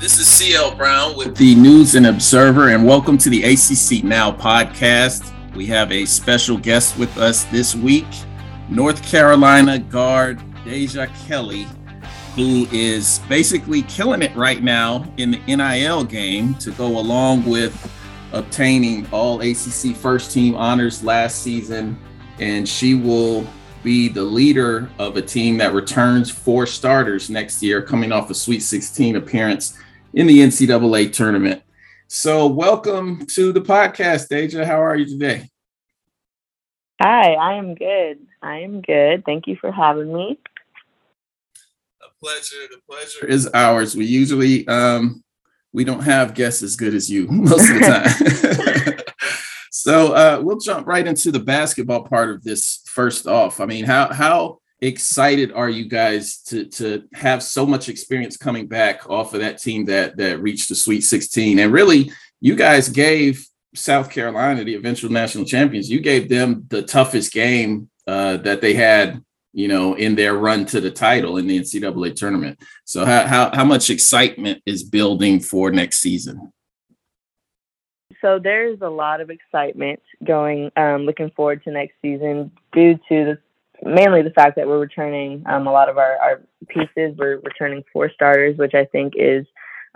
This is CL Brown with the News and Observer, and welcome to the ACC Now podcast. We have a special guest with us this week, North Carolina guard Deja Kelly, who is basically killing it right now in the NIL game to go along with obtaining all ACC first team honors last season. And she will be the leader of a team that returns four starters next year, coming off a Sweet 16 appearance in the NCAA tournament. So, welcome to the podcast, Deja. How are you today? Hi, I am good. I am good. Thank you for having me. A pleasure. The pleasure is ours. We usually um, we don't have guests as good as you most of the time. so uh, we'll jump right into the basketball part of this. First off, I mean, how how excited are you guys to to have so much experience coming back off of that team that that reached the Sweet 16? And really, you guys gave South Carolina, the eventual national champions, you gave them the toughest game uh, that they had, you know, in their run to the title in the NCAA tournament. So, how how, how much excitement is building for next season? So there's a lot of excitement going, um, looking forward to next season due to the mainly the fact that we're returning um, a lot of our, our pieces. We're returning four starters, which I think is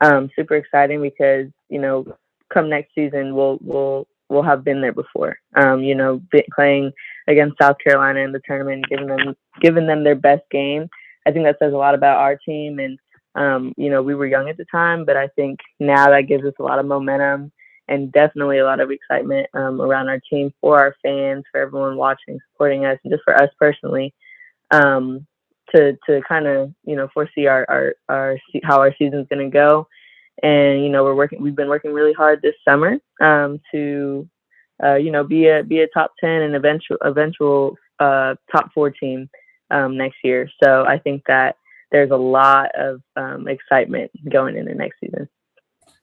um, super exciting because you know, come next season we'll we'll we'll have been there before. Um, you know, playing against South Carolina in the tournament, giving them giving them their best game. I think that says a lot about our team. And um, you know, we were young at the time, but I think now that gives us a lot of momentum and definitely a lot of excitement um, around our team for our fans, for everyone watching, supporting us, and just for us personally, um, to to kind of you know foresee our our, our how our season's going to go. And you know we're working. We've been working really hard this summer um, to uh, you know be a be a top ten and eventual eventual uh, top four team um, next year. So I think that there's a lot of um, excitement going into next season.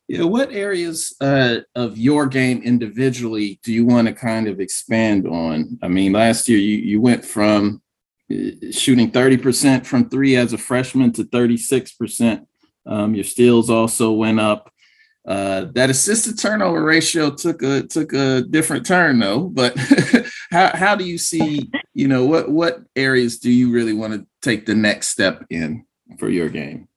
Yeah, what areas uh, of your game individually do you want to kind of expand on? I mean, last year you, you went from uh, shooting 30% from three as a freshman to 36%. Um, your steals also went up. Uh, that assisted turnover ratio took a took a different turn though. But how how do you see you know what what areas do you really want to take the next step in for your game?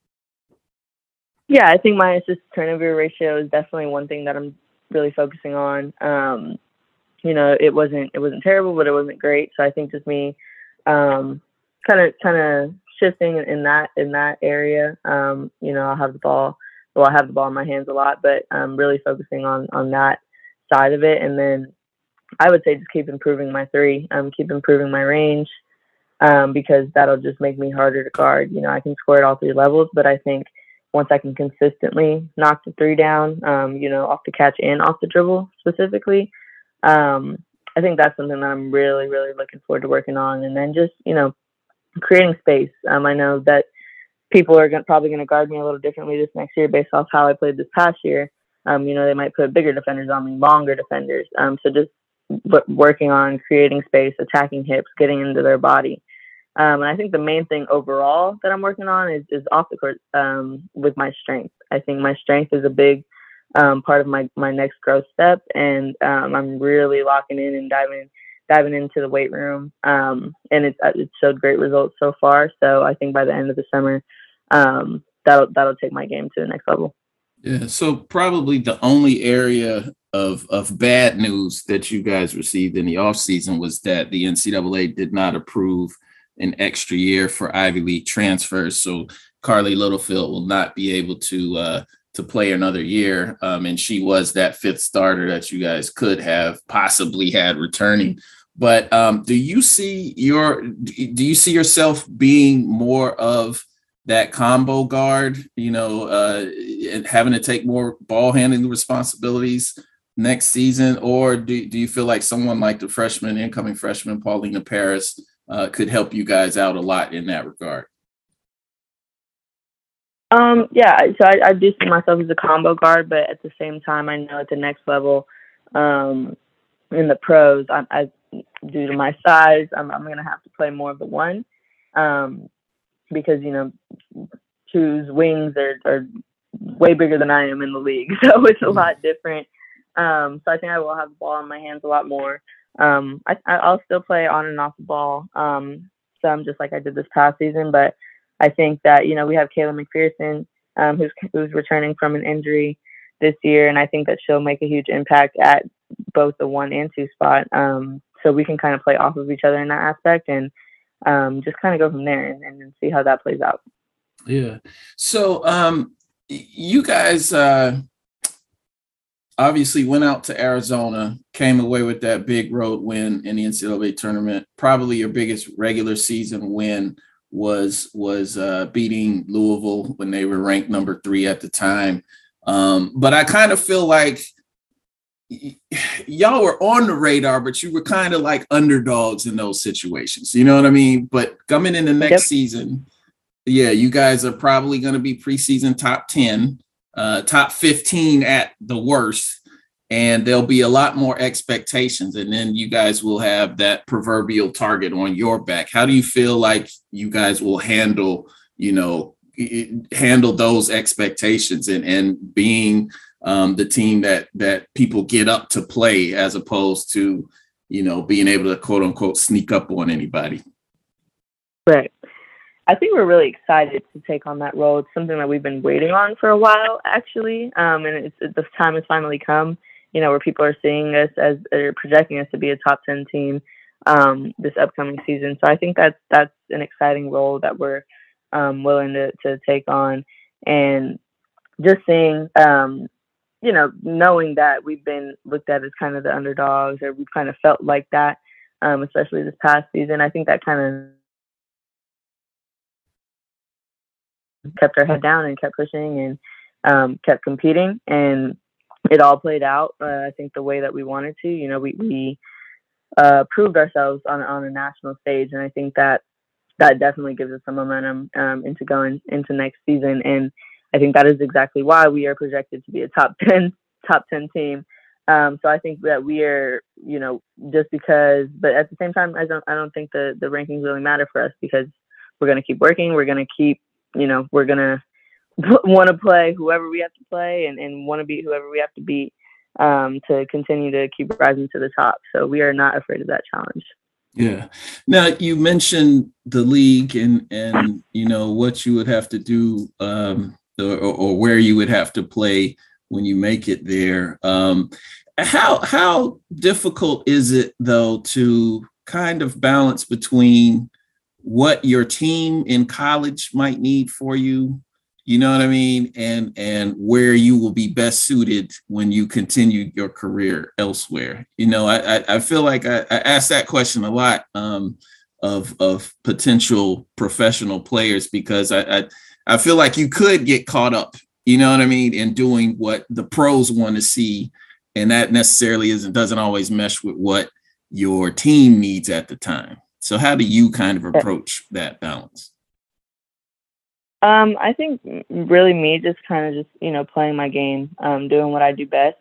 Yeah, I think my assist turnover ratio is definitely one thing that I'm really focusing on. Um, you know, it wasn't it wasn't terrible, but it wasn't great. So I think just me kind of kind of shifting in that in that area. Um, you know, I'll have the ball. Well, I have the ball in my hands a lot, but I'm really focusing on on that side of it. And then I would say just keep improving my three. Um, keep improving my range. Um, because that'll just make me harder to guard. You know, I can score at all three levels, but I think once I can consistently knock the three down, um, you know, off the catch and off the dribble specifically, um, I think that's something that I'm really, really looking forward to working on. And then just, you know, creating space. Um, I know that people are gonna, probably going to guard me a little differently this next year based off how I played this past year. Um, you know, they might put bigger defenders on me, longer defenders. Um, so just working on creating space, attacking hips, getting into their body. Um, and I think the main thing overall that I'm working on is, is off the court um, with my strength. I think my strength is a big um, part of my, my next growth step, and um, I'm really locking in and diving diving into the weight room. Um, and it's uh, it showed great results so far. So I think by the end of the summer, um, that'll that'll take my game to the next level. Yeah. So probably the only area of of bad news that you guys received in the off season was that the NCAA did not approve an extra year for Ivy League transfers. So Carlie Littlefield will not be able to uh, to play another year, um, and she was that fifth starter that you guys could have possibly had returning. But um, do you see your do you see yourself being more of that combo guard? You know, uh, having to take more ball handling responsibilities next season, or do do you feel like someone like the freshman, incoming freshman Paulina Paris? Uh, could help you guys out a lot in that regard. Um, yeah, so I, I, do see myself as a combo guard, but at the same time, I know at the next level, um, in the pros, I, I, due to my size, I'm, I'm going to have to play more of the one, um, because you know, twos wings are, are way bigger than I am in the league, so it's a lot different. Um, so I think I will have the ball in my hands a lot more. Um, I, I'll still play on and off the ball, um, some just like I did this past season, but I think that you know we have Kayla McPherson, um, who's who's returning from an injury this year, and I think that she'll make a huge impact at both the one and two spot. Um, so we can kind of play off of each other in that aspect and um, just kind of go from there and, and, see how that plays out. Yeah. So um, you guys uh, obviously went out to Arizona, came away with that big road win in the NCAA tournament. Probably your biggest regular season win was was uh, beating Louisville when they were ranked number three at the time. Um, but I kind of feel like y'all were on the radar, but you were kind of like underdogs in those situations. You know what I mean? But coming in the next yep. season, yeah, you guys are probably going to be preseason top 10, uh, top 15 at the worst. And there'll be a lot more expectations. And then you guys will have that proverbial target on your back. How do you feel like you guys will handle, you know, handle those expectations and, and being um, the team that that people get up to play as opposed to you know being able to quote unquote sneak up on anybody right i think we're really excited to take on that role. It's something that we've been waiting on for a while actually um, and it's the time has finally come you know where people are seeing us as they're projecting us to be a top 10 team um, this upcoming season. So i think that's that's an exciting role that we're um, willing to, to take on. And just seeing um, you know, knowing that we've been looked at as kind of the underdogs or we've kind of felt like that, um, especially this past season, I think that kind of kept our head down and kept pushing and um, kept competing. And it all played out, uh, I think, the way that we wanted to. You know, we, we uh, proved ourselves on, on a national stage. And I think that that definitely gives us some momentum um, into going into next season. And I think that is exactly why we are projected to be a top 10 top 10 team. Um, so I think that we are, you know, just because, but at the same time, I don't, I don't think the, the rankings really matter for us because we're going to keep working. We're going to keep, you know, we're to want to play whoever we have to play and, and want to beat whoever we have to beat um, to continue to keep rising to the top. So we are not afraid of that challenge. Yeah. Now you mentioned the league and and you know what you would have to do um, or, or where you would have to play when you make it there. Um, how how difficult is it though to kind of balance between what your team in college might need for you you know what i mean and and where you will be best suited when you continue your career elsewhere you know i i, feel like I, I ask that question a lot um, of of potential professional players because I, I I feel like you could get caught up, you know what I mean, in doing what the pros want to see. And that necessarily isn't doesn't always mesh with what your team needs at the time. So how do you kind of approach that balance? Um, I think really me just kind of just, you know, playing my game, um, doing what I do best.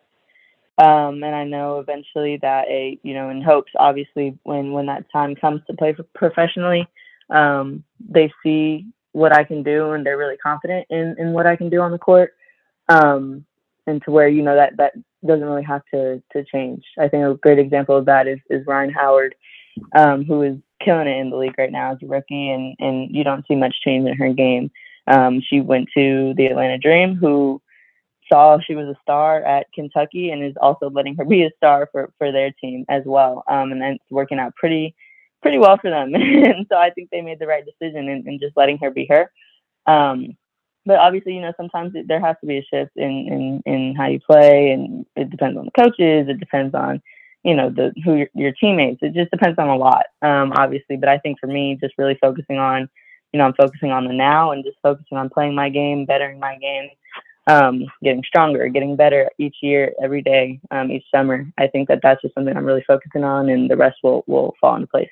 Um, and I know eventually that a, you know, in hopes, obviously, when when that time comes to play professionally, um, they see what I can do and they're really confident in, in what I can do on the court. Um, and to where, you know, that, that doesn't really have to, to change. I think a great example of that is, is Rhyne Howard, um, who is killing it in the league right now as a rookie and, and you don't see much change in her game. Um, she went to the Atlanta Dream, who saw she was a star at Kentucky and is also letting her be a star for, for their team as well. Um, and then it's working out pretty pretty well for them. and so I think they made the right decision in, in just letting her be her. Um, but obviously, you know, sometimes it, there has to be a shift in, in, in how you play, and it depends on the coaches. It depends on, you know, the who your, your teammates. It just depends on a lot, um, obviously. But I think for me, just really focusing on, you know, I'm focusing on the now and just focusing on playing my game, bettering my game, um, getting stronger, getting better each year, every day, um, each summer. I think that that's just something I'm really focusing on, and the rest will will fall into place.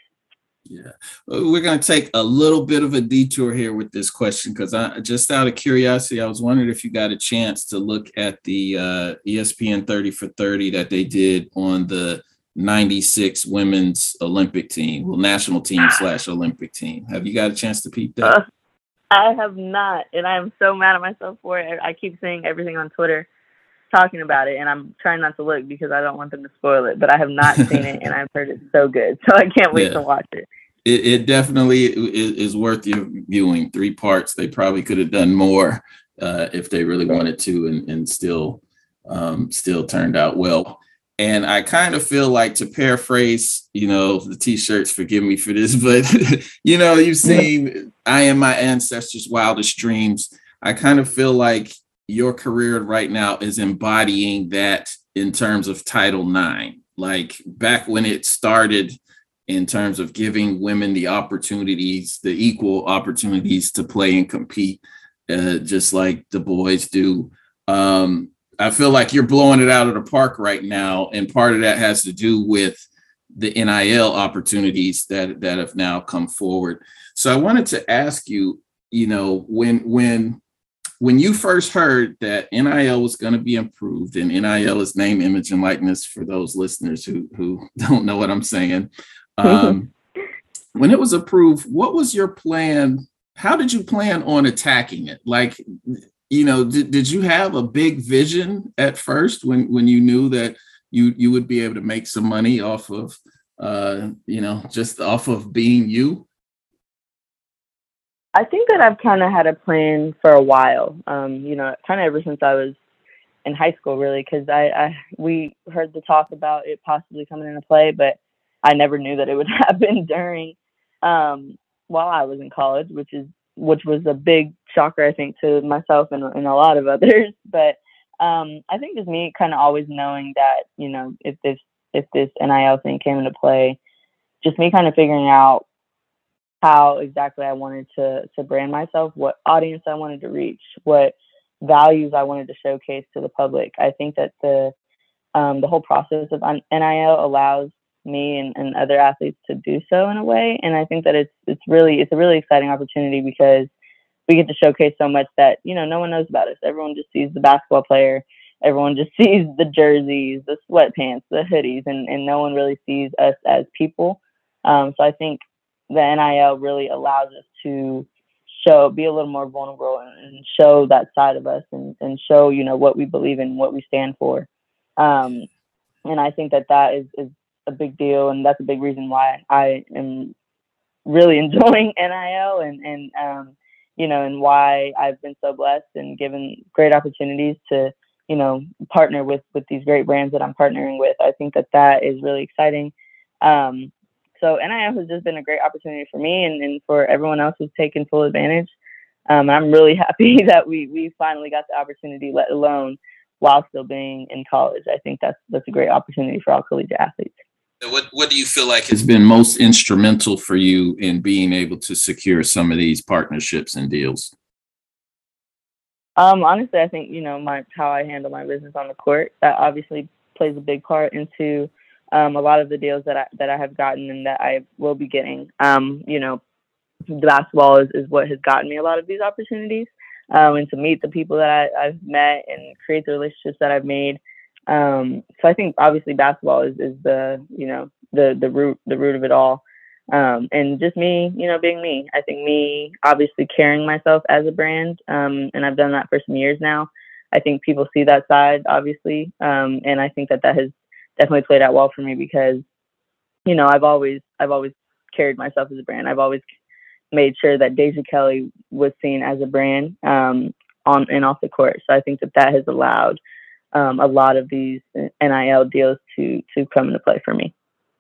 Yeah, uh, we're going to take a little bit of a detour here with this question because I just out of curiosity, I was wondering if you got a chance to look at the uh, ESPN 30 for 30 that they did on the 96 women's Olympic team, well, national team slash Olympic team. Have you got a chance to peep that? Uh, I have not, and I am so mad at myself for it. I keep seeing everything on Twitter talking about it, and I'm trying not to look because I don't want them to spoil it. But I have not seen it, and I've heard it's so good, so I can't wait yeah. to watch it. It, it definitely is, is, worth viewing. Three parts. They probably could have done more uh, if they really wanted to, and, and still um, still turned out well. And I kind of feel like to paraphrase, you know, the t-shirts, forgive me for this, but you know, you've seen I am my ancestors' wildest dreams. I kind of feel like your career right now is embodying that in terms of Title IX. Like back when it started in terms of giving women the opportunities, the equal opportunities to play and compete, uh, just like the boys do. Um, I feel like you're blowing it out of the park right now, and part of that has to do with the NIL opportunities that that have now come forward. So I wanted to ask you, you know, when when when you first heard that NIL was going to be improved, and NIL is name, image, and likeness for those listeners who who don't know what I'm saying. Um, when it was approved, what was your plan? How did you plan on attacking it? Like, you know, did, did you have a big vision at first when when you knew that you you would be able to make some money off of uh, you know, just off of being you? I think that I've kind of had a plan for a while. Um, you know, kind of ever since I was in high school, really, because I, I we heard the talk about it possibly coming into play, but I never knew that it would happen during um, while I was in college, which is which was a big shocker, I think, to myself and, and a lot of others. But um, I think just me kind of always knowing that, you know, if this if this NIL thing came into play, just me kind of figuring out how exactly I wanted to to brand myself, what audience I wanted to reach, what values I wanted to showcase to the public. I think that the um, the whole process of NIL allows me and, and other athletes to do so in a way. And I think that it's it's really it's a really exciting opportunity because we get to showcase so much that you know no one knows about us. Everyone just sees the basketball player. Everyone just sees the jerseys, the sweatpants, the hoodies, and, and no one really sees us as people. Um, so I think the NIL really allows us to show, be a little more vulnerable and show that side of us and, and show, you know, what we believe in, what we stand for. Um, and I think that that is, is a big deal, and that's a big reason why I am really enjoying NIL and and um, you know, and why I've been so blessed and given great opportunities to you know partner with with these great brands that I'm partnering with. I think that that is really exciting. Um, so NIL has just been a great opportunity for me and, and for everyone else who's taken full advantage. Um, I'm really happy that we we finally got the opportunity, let alone while still being in college. I think that's that's a great opportunity for all collegiate athletes. What what do you feel like has been most instrumental for you in being able to secure some of these partnerships and deals? Um, honestly, I think you know my how I handle my business on the court that obviously plays a big part into um, a lot of the deals that I that I have gotten and that I will be getting. Um, you know, the basketball is, is what has gotten me a lot of these opportunities, um, and to meet the people that I, I've met and create the relationships that I've made. Um, so I think obviously basketball is, is the you know the the root the root of it all. Um, and just me, you know, being me. I think me obviously carrying myself as a brand, um, and I've done that for some years now. I think people see that side, obviously, um, and I think that that has definitely played out well for me because, you know, I've always I've always carried myself as a brand. I've always made sure that Deja Kelly was seen as a brand um, on and off the court. So I think that that has allowed um, a lot of these NIL deals to to come into play for me.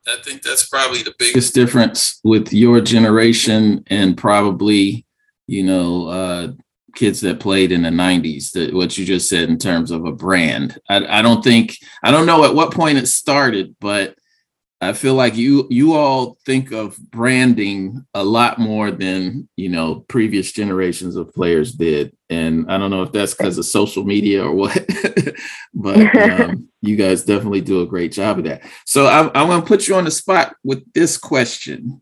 I think that's probably the biggest difference with your generation and probably, you know, uh, kids that played in the 90s, that what you just said in terms of a brand. I, I don't think, I don't know at what point it started, but I feel like you you all think of branding a lot more than you know previous generations of players did, and I don't know if that's because of social media or what, but um, you guys definitely do a great job of that. So I'm, I'm going to put you on the spot with this question: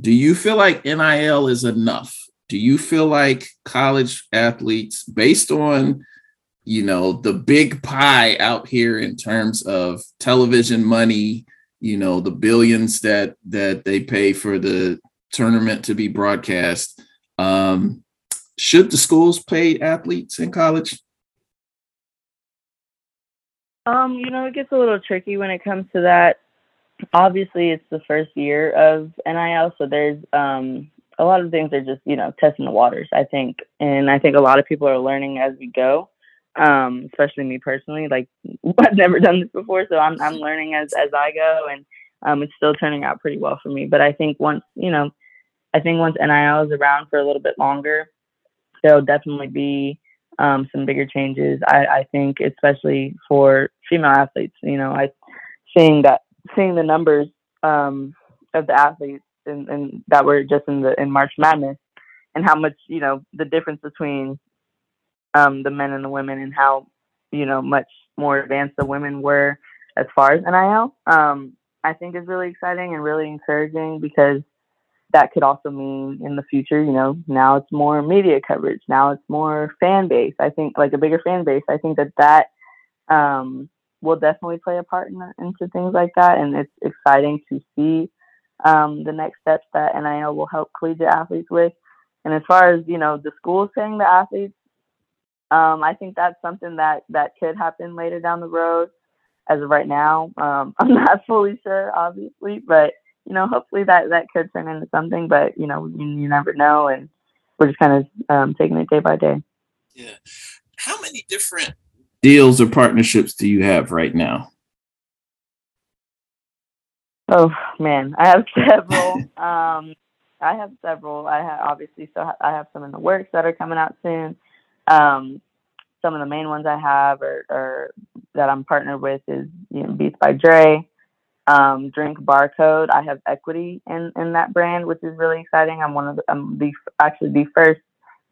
Do you feel like NIL is enough? Do you feel like college athletes, based on you know the big pie out here in terms of television money? You know the billions that that they pay for the tournament to be broadcast um should the schools pay athletes in college? Um, you know, it gets a little tricky when it comes to that. Obviously, it's the first year of NIL, so there's um, a lot of things are just you know testing the waters. I think, and I think a lot of people are learning as we go. Um, especially me personally, like I've never done this before, so I'm I'm learning as as I go, and um, it's still turning out pretty well for me. But I think once you know, I think once NIL is around for a little bit longer, there'll definitely be um, some bigger changes. I, I think, especially for female athletes, you know, I seeing that seeing the numbers um, of the athletes and, and that were just in the in March Madness, and how much you know the difference between um, the men and the women, and how you know much more advanced the women were as far as NIL. Um, I think is really exciting and really encouraging because that could also mean in the future, you know, now it's more media coverage. Now it's more fan base. I think like a bigger fan base. I think that that um, will definitely play a part in, into things like that. And it's exciting to see um, the next steps that NIL will help collegiate athletes with. And as far as, you know, the schools paying the athletes, um, I think that's something that, that could happen later down the road. As of right now, um, I'm not fully sure, obviously, but you know, hopefully that that could turn into something. But you know, you, you never know, and we're just kind of um, taking it day by day. Yeah. How many different deals or partnerships do you have right now? Oh man, I have several. um, I have several. I have obviously so I have some in the works that are coming out soon. Um, some of the main ones I have or, that I'm partnered with is you know Beats by Dre um, drink barcode. I have equity in, in that brand, which is really exciting. I'm one of the, I'm the actually the first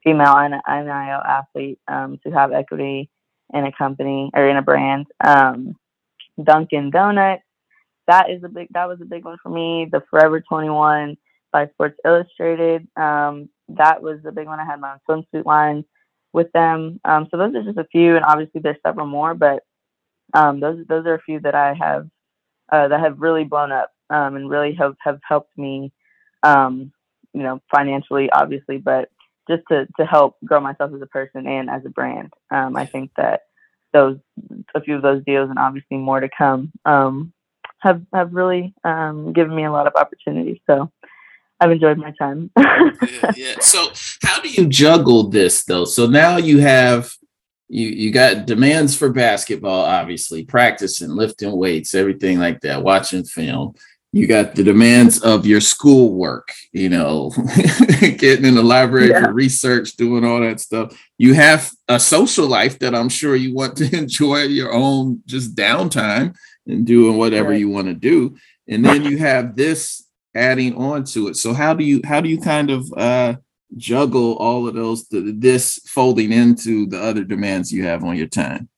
female NIL athlete um, to have equity in a company or in a brand. Um, Dunkin' Donuts. That is a big. That was a big one for me. The Forever 21 by Sports Illustrated. Um, that was a big one. I had my own swimsuit line with them. Um, so those are just a few, and obviously there's several more, but um, those those are a few that I have uh, that have really blown up um, and really have, have helped me, um, you know, financially, obviously, but just to, to help grow myself as a person and as a brand. Um, I think that those, a few of those deals and obviously more to come, um, have, have really given me a lot of opportunities. So I've enjoyed my time. yeah, yeah. So how do you juggle this though? So now you have you you got demands for basketball, obviously, practicing, lifting weights, everything like that, watching film. You got the demands of your schoolwork, you know, getting in the library yeah. for research, doing all that stuff. You have a social life that I'm sure you want to enjoy your own just downtime and doing whatever right. you want to do. And then you have this adding on to it. So how do you how do you kind of uh juggle all of those this folding into the other demands you have on your time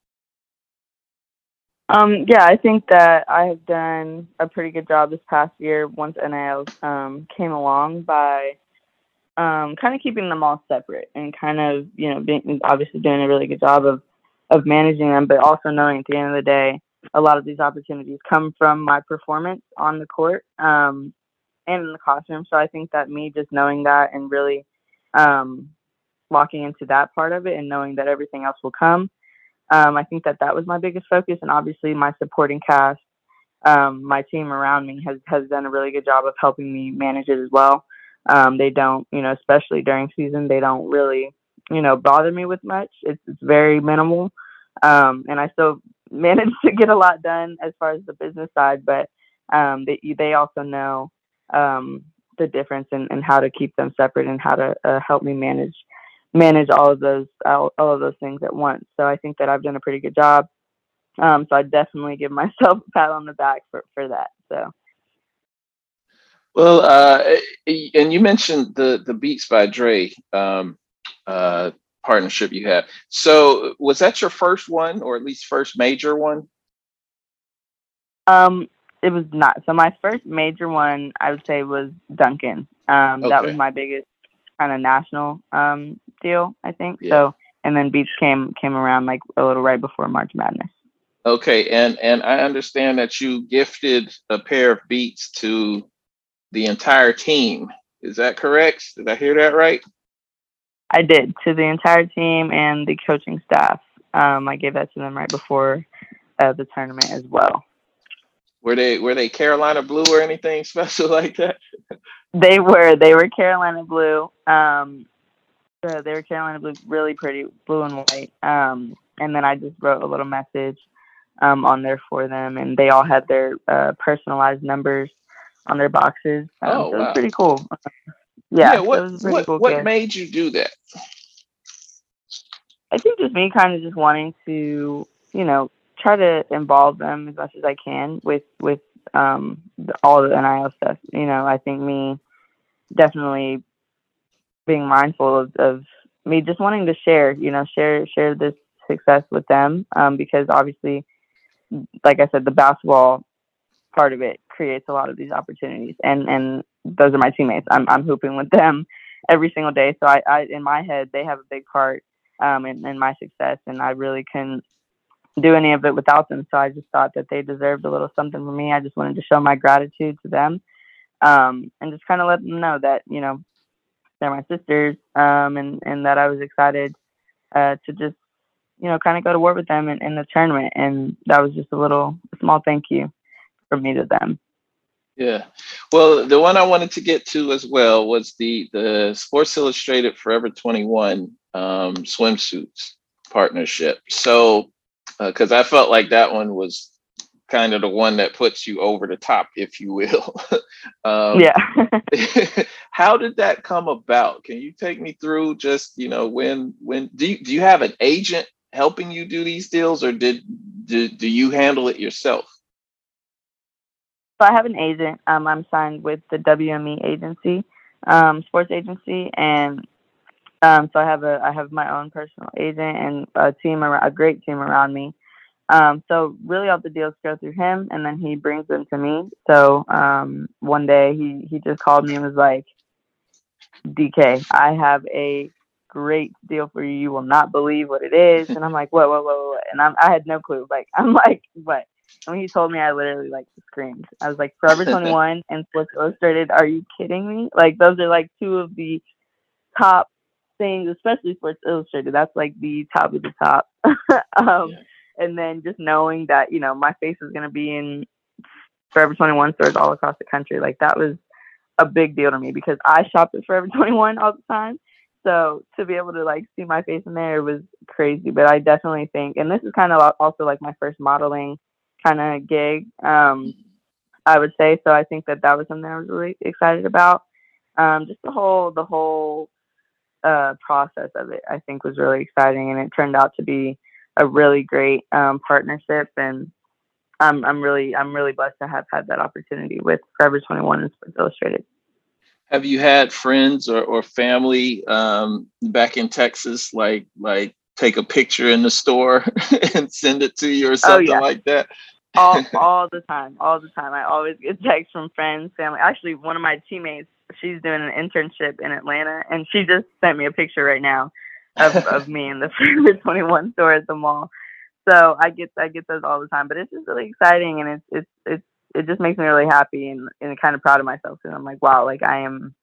um, yeah, I think that I have done a pretty good job this past year once NIL um, came along by um, kind of keeping them all separate and kind of, you know, being obviously doing a really good job of, of managing them, but also knowing at the end of the day, a lot of these opportunities come from my performance on the court um, and in the classroom. So I think that me just knowing that and really um, locking into that part of it and knowing that everything else will come. Um, I think that that was my biggest focus, and obviously my supporting cast, um, my team around me has has done a really good job of helping me manage it as well. Um, they don't, you know, especially during season, they don't really, you know, bother me with much. It's it's very minimal, um, and I still manage to get a lot done as far as the business side. But um, they they also know um, the difference and, and how to keep them separate and how to uh, help me manage manage all of those all, all, of those things at once. So I think that I've done a pretty good job. Um, so I definitely give myself a pat on the back for for that. So. Well, uh, and you mentioned the the Beats by Dre um, uh, partnership you have. So was that your first one, or at least first major one? Um, it was not. So my first major one, I would say, was Dunkin'. Um, okay. That was my biggest kind of national um, deal, I think. Yeah. So, and then Beats came came around like a little right before March Madness. Okay, and and I understand that you gifted a pair of Beats to the entire team. Is that correct? Did I hear that right? I did to the entire team and the coaching staff. Um, I gave that to them right before uh, the tournament as well. Were they were they Carolina blue or anything special like that? They were. They were Carolina blue. Um, uh, they were Carolina blue, really pretty, blue and white. Um, and then I just wrote a little message um, on there for them, and they all had their uh, personalized numbers on their boxes. Um, oh, so wow. it was pretty cool. Yeah, yeah what it was what, cool what made you do that? I think just me kind of just wanting to, you know, try to involve them as much as I can with with um, all the NIL stuff. You know, I think me definitely being mindful of, of me just wanting to share, you know, share share this success with them um, because obviously, like I said, the basketball part of it creates a lot of these opportunities, and and those are my teammates. I'm I'm hooping with them every single day, so I, I in my head they have a big part um, in, my success, and I really couldn't do any of it without them. So I just thought that they deserved a little something from me. I just wanted to show my gratitude to them, um, and just kind of let them know that you know they're my sisters, um, and and that I was excited uh, to just you know kind of go to war with them in, in the tournament, and that was just a little a small thank you from me to them. Yeah. Well, the one I wanted to get to as well was the the Sports Illustrated Forever 21 um, swimsuits partnership. So, because I felt like that one was kind of the one that puts you over the top, if you will. um, yeah. how did that come about? Can you take me through just you know when when do you, do you have an agent helping you do these deals, or did do, do you handle it yourself? So I have an agent. Um, I'm signed with the WME agency, um, sports agency, and um, so I have a I have my own personal agent and a team around, a great team around me. Um, so really, all the deals go through him, and then he brings them to me. So um, one day he he just called me and was like, "DK, I have a great deal for you. You will not believe what it is." And I'm like, "What? What? What? What?" And I'm I had no clue. Like I'm like, "What?" And when he told me, I literally like screamed. I was like, Forever 21 and Sports Illustrated. Are you kidding me? Like those are like two of the top things, especially Sports Illustrated. That's like the top of the top. um, Yeah. And then just knowing that you know my face is gonna be in Forever 21 stores all across the country, like that was a big deal to me because I shop at Forever 21 all the time. So to be able to like see my face in there was crazy. But I definitely think, and this is kind of also like my first modeling kind of gig. Um, I would say so. I think that that was something I was really excited about. Um, just the whole the whole uh, process of it, I think, was really exciting, and it turned out to be a really great um, partnership. And I'm I'm really I'm really blessed to have had that opportunity with Forever 21 and Sports Illustrated. Have you had friends or, or family um, back in Texas, like like take a picture in the store and send it to you or something yeah. like that? all all the time, all the time. I always get texts from friends, family. Actually, one of my teammates, she's doing an internship in Atlanta, and she just sent me a picture right now of, of me in the Forever 21 store at the mall. So I get I get those all the time, but it's just really exciting, and it's it's it's it just makes me really happy and, and kind of proud of myself because I'm like, wow, like I am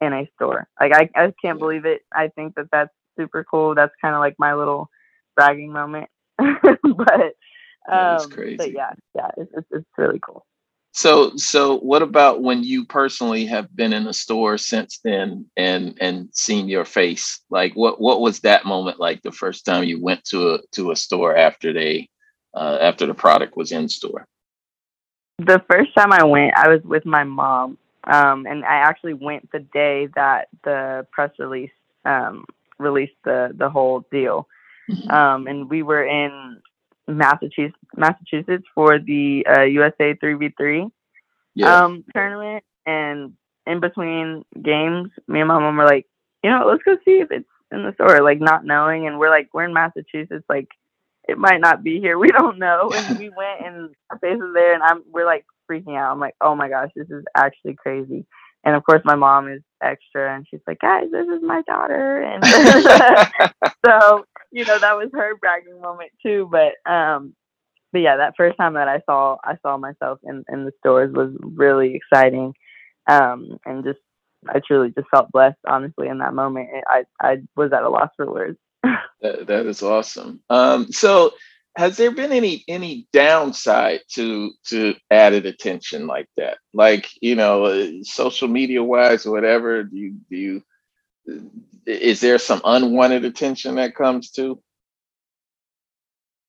in a store. Like I I can't believe it. I think that that's super cool. That's kind of like my little bragging moment, but. Um, crazy. But yeah, yeah, it's, it's, it's really cool. So so what about when you personally have been in a store since then and and seen your face? Like what what was that moment like the first time you went to a to a store after they uh, after the product was in store? The first time I went, I was with my mom, um, and I actually went the day that the press release um, released the the whole deal, um, and we were in Massachusetts, Massachusetts for the uh, USA three v three Yeah. um tournament, and in between games, me and my mom were like, you know, let's go see if it's in the store, like not knowing, and we're like, we're in Massachusetts, like it might not be here, we don't know, and we went and our face was there, and I'm we're like freaking out. I'm like, oh my gosh, this is actually crazy. And of course, my mom is extra, and she's like, guys, this is my daughter, and so you know that was her bragging moment too. But um, but yeah, that first time that I saw I saw myself in in the stores was really exciting, um, and just I truly just felt blessed, honestly, in that moment. I I was at a loss for words. that, that is awesome. Um, so has there been any any downside to to added attention like that? Like you know uh, social media wise or whatever do you do you is there some unwanted attention that comes to?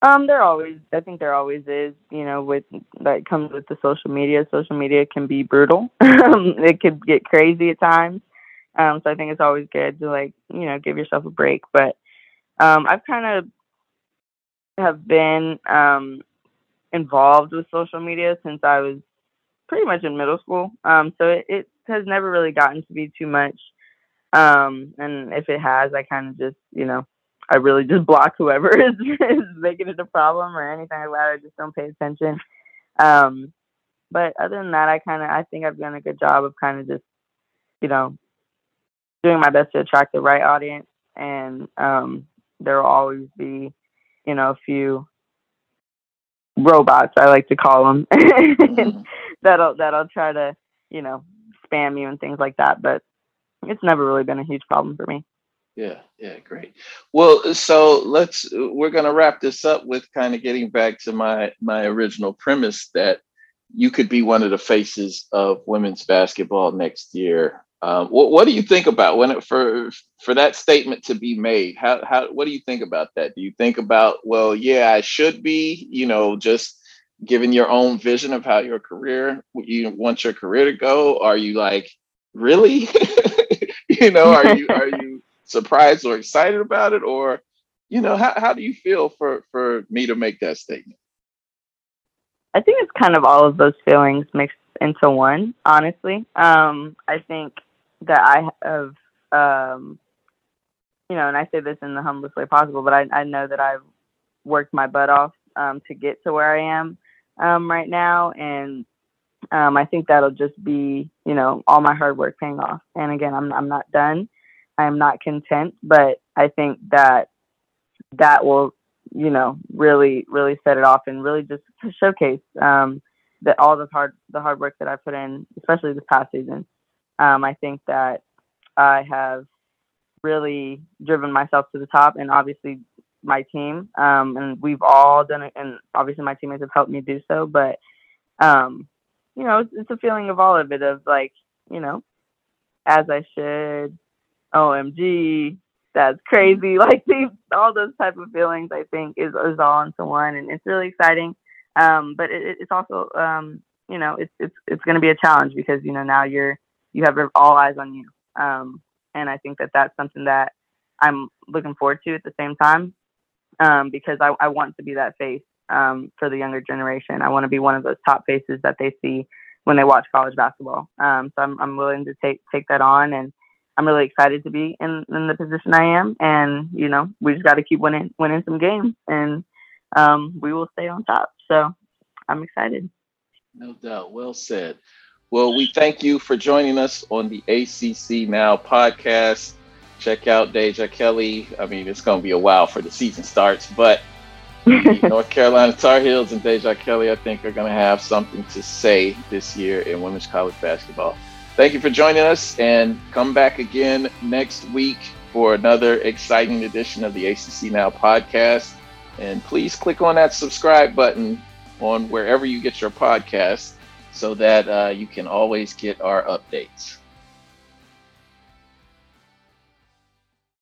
Um there always i think there always is you know with that comes with the social media. Social media can be brutal. It could get crazy at times. Um so i think it's always good to like you know give yourself a break. But um i've kind of have been um, involved with social media since I was pretty much in middle school. Um, so it, it, has never really gotten to be too much. Um, and if it has, I kind of just, you know, I really just block whoever is, is making it a problem or anything like that. I just don't pay attention. Um, but other than that, I kind of, I think I've done a good job of kind of just, you know, doing my best to attract the right audience. And um, there will always be you know, a few robots, I like to call them, mm-hmm. that'll that'll try to, you know, spam you and things like that. But it's never really been a huge problem for me. Yeah, yeah, great. Well, so let's we're gonna wrap this up with kind of getting back to my my original premise that you could be one of the faces of women's basketball next year. Um, what, what do you think about when it, for for that statement to be made? How how what do you think about that? Do you think about well, yeah, I should be, you know, just given your own vision of how your career you want your career to go? Are you like really, you know, are you are you surprised or excited about it, or you know, how how do you feel for for me to make that statement? I think it's kind of all of those feelings mixed into one, honestly. Um, I think that I have, um, you know, and I say this in the humblest way possible, but I, I know that I've worked my butt off um, to get to where I am um, right now, and um, I think that'll just be, you know, all my hard work paying off. And again, I'm I'm not done. I am not content, but I think that that will, you know, really really set it off and really just showcase um, that all the hard the hard work that I put in, especially this past season. Um, I think that I have really driven myself to the top, and obviously my team. Um, and we've all done it, and obviously my teammates have helped me do so. But um, you know, it's, it's a feeling of all of it, of like, you know, as I should, OMG, that's crazy. Like these, all those type of feelings, I think is is all into one, and it's really exciting. Um, but it, it's also, um, you know, it's it's it's going to be a challenge because you know now you're you have all eyes on you. Um, and I think that that's something that I'm looking forward to at the same time um, because I, I, want to be that face um, for the younger generation. I want to be one of those top faces that they see when they watch college basketball. Um, so I'm, I'm willing to take take that on, and I'm really excited to be in, in the position I am. And you know, we just got to keep winning winning some games, and um, we will stay on top. So I'm excited. No doubt. Well said. Well, we thank you for joining us on the ACC Now podcast. Check out Deja Kelly. I mean, it's going to be a while for the season starts, but North Carolina Tar Heels and Deja Kelly, I think, are going to have something to say this year in women's college basketball. Thank you for joining us and come back again next week for another exciting edition of the ACC Now podcast. And please click on that subscribe button on wherever you get your podcast so that uh, you can always get our updates.